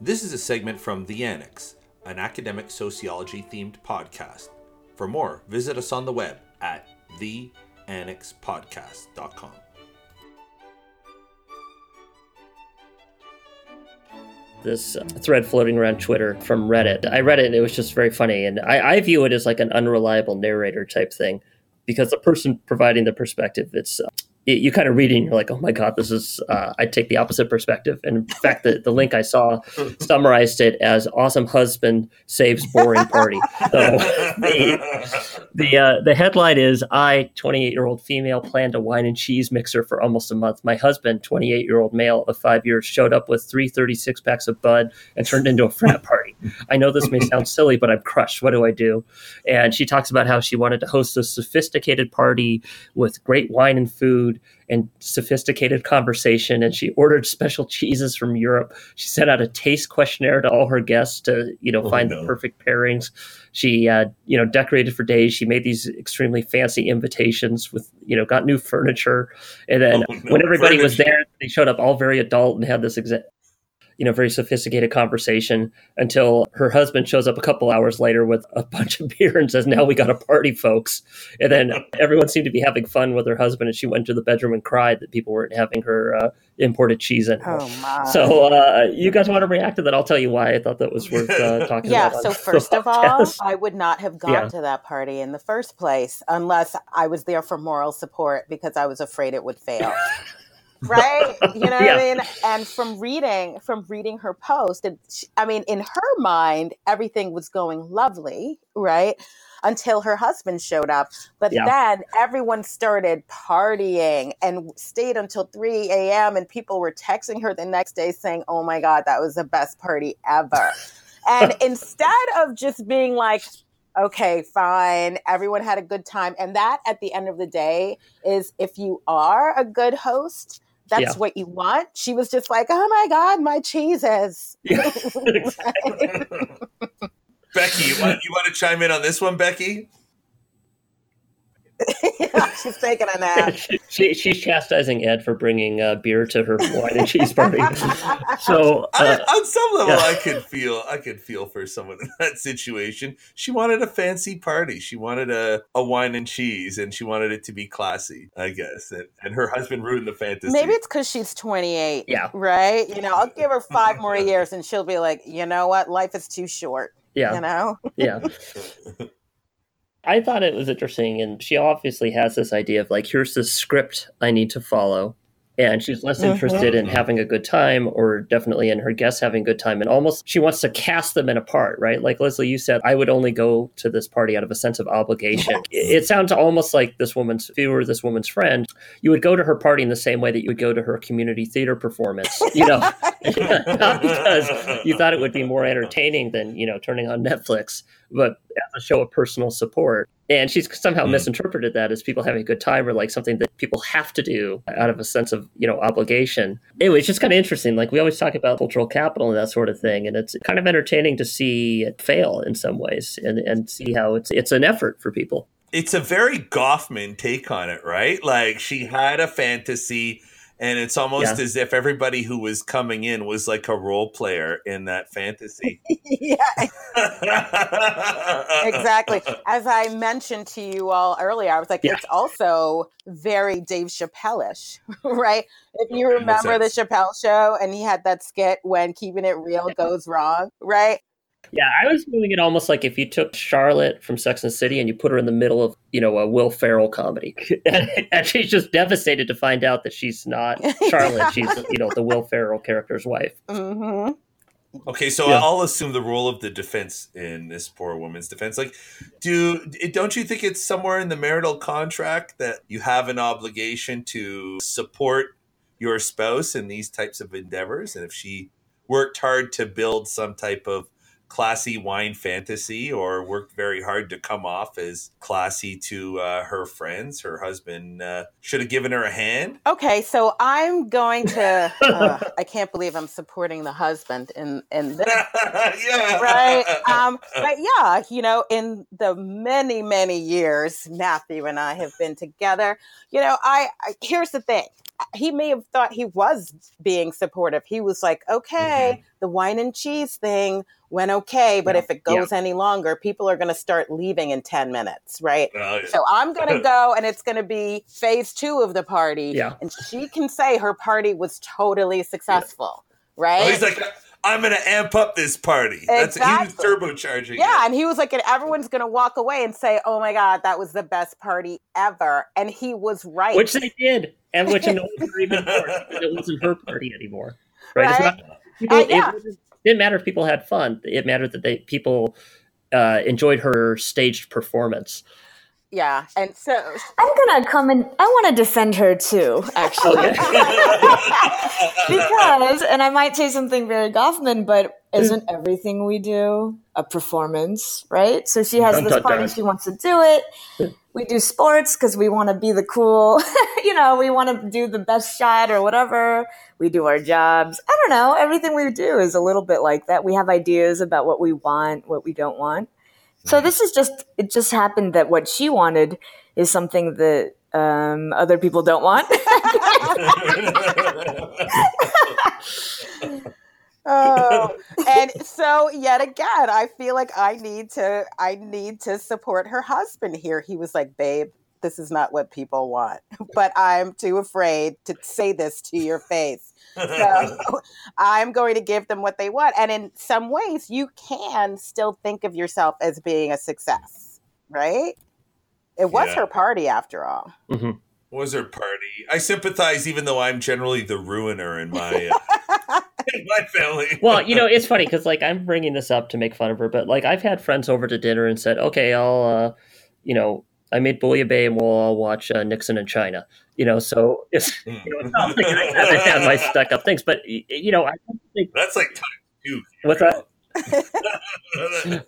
This is a segment from The Annex, an academic sociology themed podcast. For more, visit us on the web at theannexpodcast.com. this uh, thread floating around Twitter from Reddit. I read it and it was just very funny. And I, I view it as like an unreliable narrator type thing because the person providing the perspective, it's uh, you kind of read it and you're like, oh my God, this is, uh, I take the opposite perspective. And in fact, the, the link I saw summarized it as awesome husband saves boring party. So the, the, uh, the headline is I, 28 year old female, planned a wine and cheese mixer for almost a month. My husband, 28 year old male of five years, showed up with three 36 packs of Bud and turned into a frat party. I know this may sound silly, but I'm crushed. What do I do? And she talks about how she wanted to host a sophisticated party with great wine and food and sophisticated conversation. And she ordered special cheeses from Europe. She sent out a taste questionnaire to all her guests to, you know, Oh, find no. the perfect pairings. She, uh, you know, decorated for days. She made these extremely fancy invitations with, you know, got new furniture. And then Oh, no, when everybody was there, they showed up all very adult and had this exa- you know, very sophisticated conversation until her husband shows up a couple hours later with a bunch of beer and says, Now we got a party, folks. And then everyone seemed to be having fun with her husband, and she went to the bedroom and cried that people weren't having her uh, imported cheese in. Oh my. So, uh, you guys want to react to that? I'll tell you why I thought that was worth uh, talking yeah, about. Yeah, so first of all. I would not have gone Yeah. to that party in the first place unless I was there for moral support because I was afraid it would fail. right you know Yeah. what i mean and from reading from reading her post and she, i mean in her mind everything was going lovely right until her husband showed up but Yeah. then everyone started partying and stayed until 3 a.m and people were texting her the next day saying oh my god that was the best party ever and instead of just being like okay fine everyone had a good time and that at the end of the day is if you are a good host that's Yeah. what you want she was just like oh my god my cheeses Yeah. Becky, you want, you want to chime in on this one, Becky? Yeah, she's taking a nap she, she, she's chastising Ed for bringing uh, beer to her wine and cheese party. So, I, uh, on some level, yeah. I could feel I could feel for someone in that situation. She wanted a fancy party. She wanted a, a wine and cheese, and she wanted it to be classy. I guess, and, and her husband ruined the fantasy. maybe it's because she's 28 Yeah. right you know i'll give her five more years and she'll be like you know what life is too short yeah. you know yeah. I thought it was interesting, and she obviously has this idea of like, here's the script I need to follow. And she's less interested in uh-huh. having a good time or definitely in her guests having a good time. And almost she wants to cast them in a part, right? Like Leslie, you said, I would only go to this party out of a sense of obligation. It, it sounds almost like this woman's, if you were this woman's friend, you would go to her party in the same way that you would go to her community theater performance, you know, not because you thought it would be more entertaining than you know turning on Netflix, but as a show of personal support. And she's somehow Mm. misinterpreted that as people having a good time or like something that people have to do out of a sense of you know obligation. Anyway, it's just kind of interesting. Like we always talk about cultural capital and that sort of thing, and it's kind of entertaining to see it fail in some ways and and see how it's it's an effort for people. it's a very Goffman take on it, right? Like she had a fantasy, and it's almost Yeah. as if everybody who was coming in was like a role player in that fantasy. yeah exactly. As I mentioned to you all earlier, I was like, Yeah. it's also very Dave Chappelle-ish, right? If you remember the? Chappelle show and he had that skit when keeping it real goes wrong, right? Yeah, I was viewing it almost like if you took Charlotte from Sex and the City and you put her in the middle of, you know, a Will Ferrell comedy. and, and she's just devastated to find out that she's not Charlotte. She's, you know, the Will Ferrell character's wife. hmm Okay, so Yeah. I'll assume the role of the defense in this poor woman's defense. Like, do don't you think it's somewhere in the marital contract that you have an obligation to support your spouse in these types of endeavors? And if she worked hard to build some type of classy wine fantasy or worked very hard to come off as classy to uh, her friends, her husband uh, should have given her a hand. Okay, so I'm going to. Uh, I can't believe I'm supporting the husband in in this yeah. right um but yeah you know in the many many years matthew and i have been together you know i, I here's the thing he may have thought he was being supportive. He was like, okay, mm-hmm. the wine and cheese thing went okay, but yeah. if it goes yeah. any longer, people are going to start leaving in 10 minutes, right? Oh, yeah. So I'm going to go and it's going to be phase two of the party. Yeah. And she can say her party was totally successful, right? Oh, he's like, I'm going to amp up this party. Exactly. That's he was turbocharging. Yeah, it. and he was like, and everyone's going to walk away and say, "Oh my god, that was the best party ever," and he was right, which they did, and which annoyed her even more. because It wasn't her party anymore, right? right? Not, people, uh, yeah. it didn't matter if people had fun. It mattered that they people uh, enjoyed her staged performance yeah and so i'm gonna come and i want to defend her too actually because and i might say something very goffman but isn't everything we do a performance right so she has this party she wants to do it we do sports because we want to be the cool you know we want to do the best shot or whatever. We do our jobs. I don't know everything we do is a little bit like that. We have ideas about what we want what we don't want. So this is just it just happened that what she wanted is something that um, other people don't want. oh, and so yet again, I feel like I need to I need to support her husband here. He was like, "Babe, this is not what people want, but I'm too afraid to say this to your face." So I'm going to give them what they want. And in some ways, you can still think of yourself as being a success, right? It was yeah. her party after all. Mm-hmm. Was her party? I sympathize, even though I'm generally the ruiner in my uh, in my family. well, you know, it's funny because like I'm bringing this up to make fun of her, but like I've had friends over to dinner and said, "Okay, I'll, uh, you know, I made Bay, and we'll all watch uh, Nixon in China." you know, so it's, you know, it's not like I haven't had my stuck up things, but you know, I think that's like time two. What's that?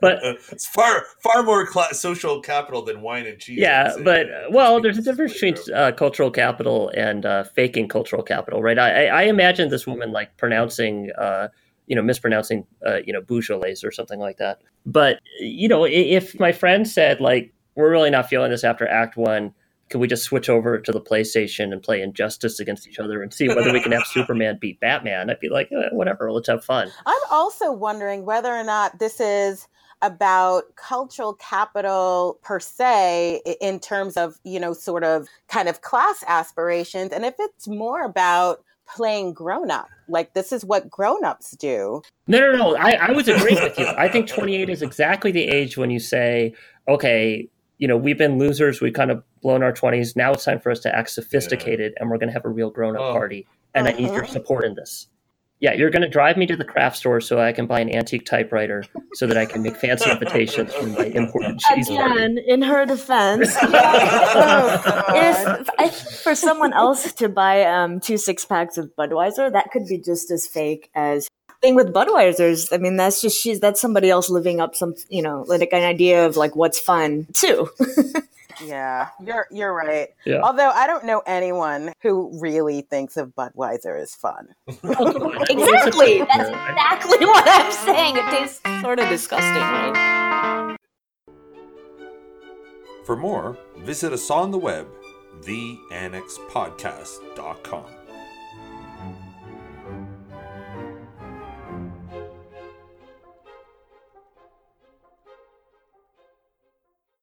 But it's far far more cl- social capital than wine and cheese. Yeah, but well, there's a difference between uh, cultural capital and uh, faking cultural capital, right? I, I imagine this woman like pronouncing, uh, you know, mispronouncing, uh, you know, Beaujolais or something like that. But you know, if my friend said like, "We're really not feeling this after Act One," can we just switch over to the PlayStation and play Injustice against each other and see whether we can have Superman beat Batman? I'd be like, eh, whatever, let's have fun. I'm also wondering whether or not this is about cultural capital per se in terms of, you know, sort of kind of class aspirations, and if it's more about playing grown up. Like this is what grown ups do. No, no, no. I, I was agreeing with you. I think 28 is exactly the age when you say, okay, you know, we've been losers. We've kind of blown our 20s. Now it's time for us to act sophisticated yeah. and we're going to have a real grown up oh. party. And uh-huh. I need your support in this. Yeah, you're going to drive me to the craft store so I can buy an antique typewriter so that I can make fancy invitations from my imported cheese. Again, in her defense, if, if, for someone else to buy um, two six packs of Budweiser, that could be just as fake as thing with Budweiser's, I mean, that's just she's that's somebody else living up some, you know, like an idea of like what's fun too. yeah, you're you're right. Yeah. Although I don't know anyone who really thinks of Budweiser as fun. exactly. That's exactly what I'm saying. It tastes sort of disgusting, right? For more, visit us on the web, theannexpodcast.com.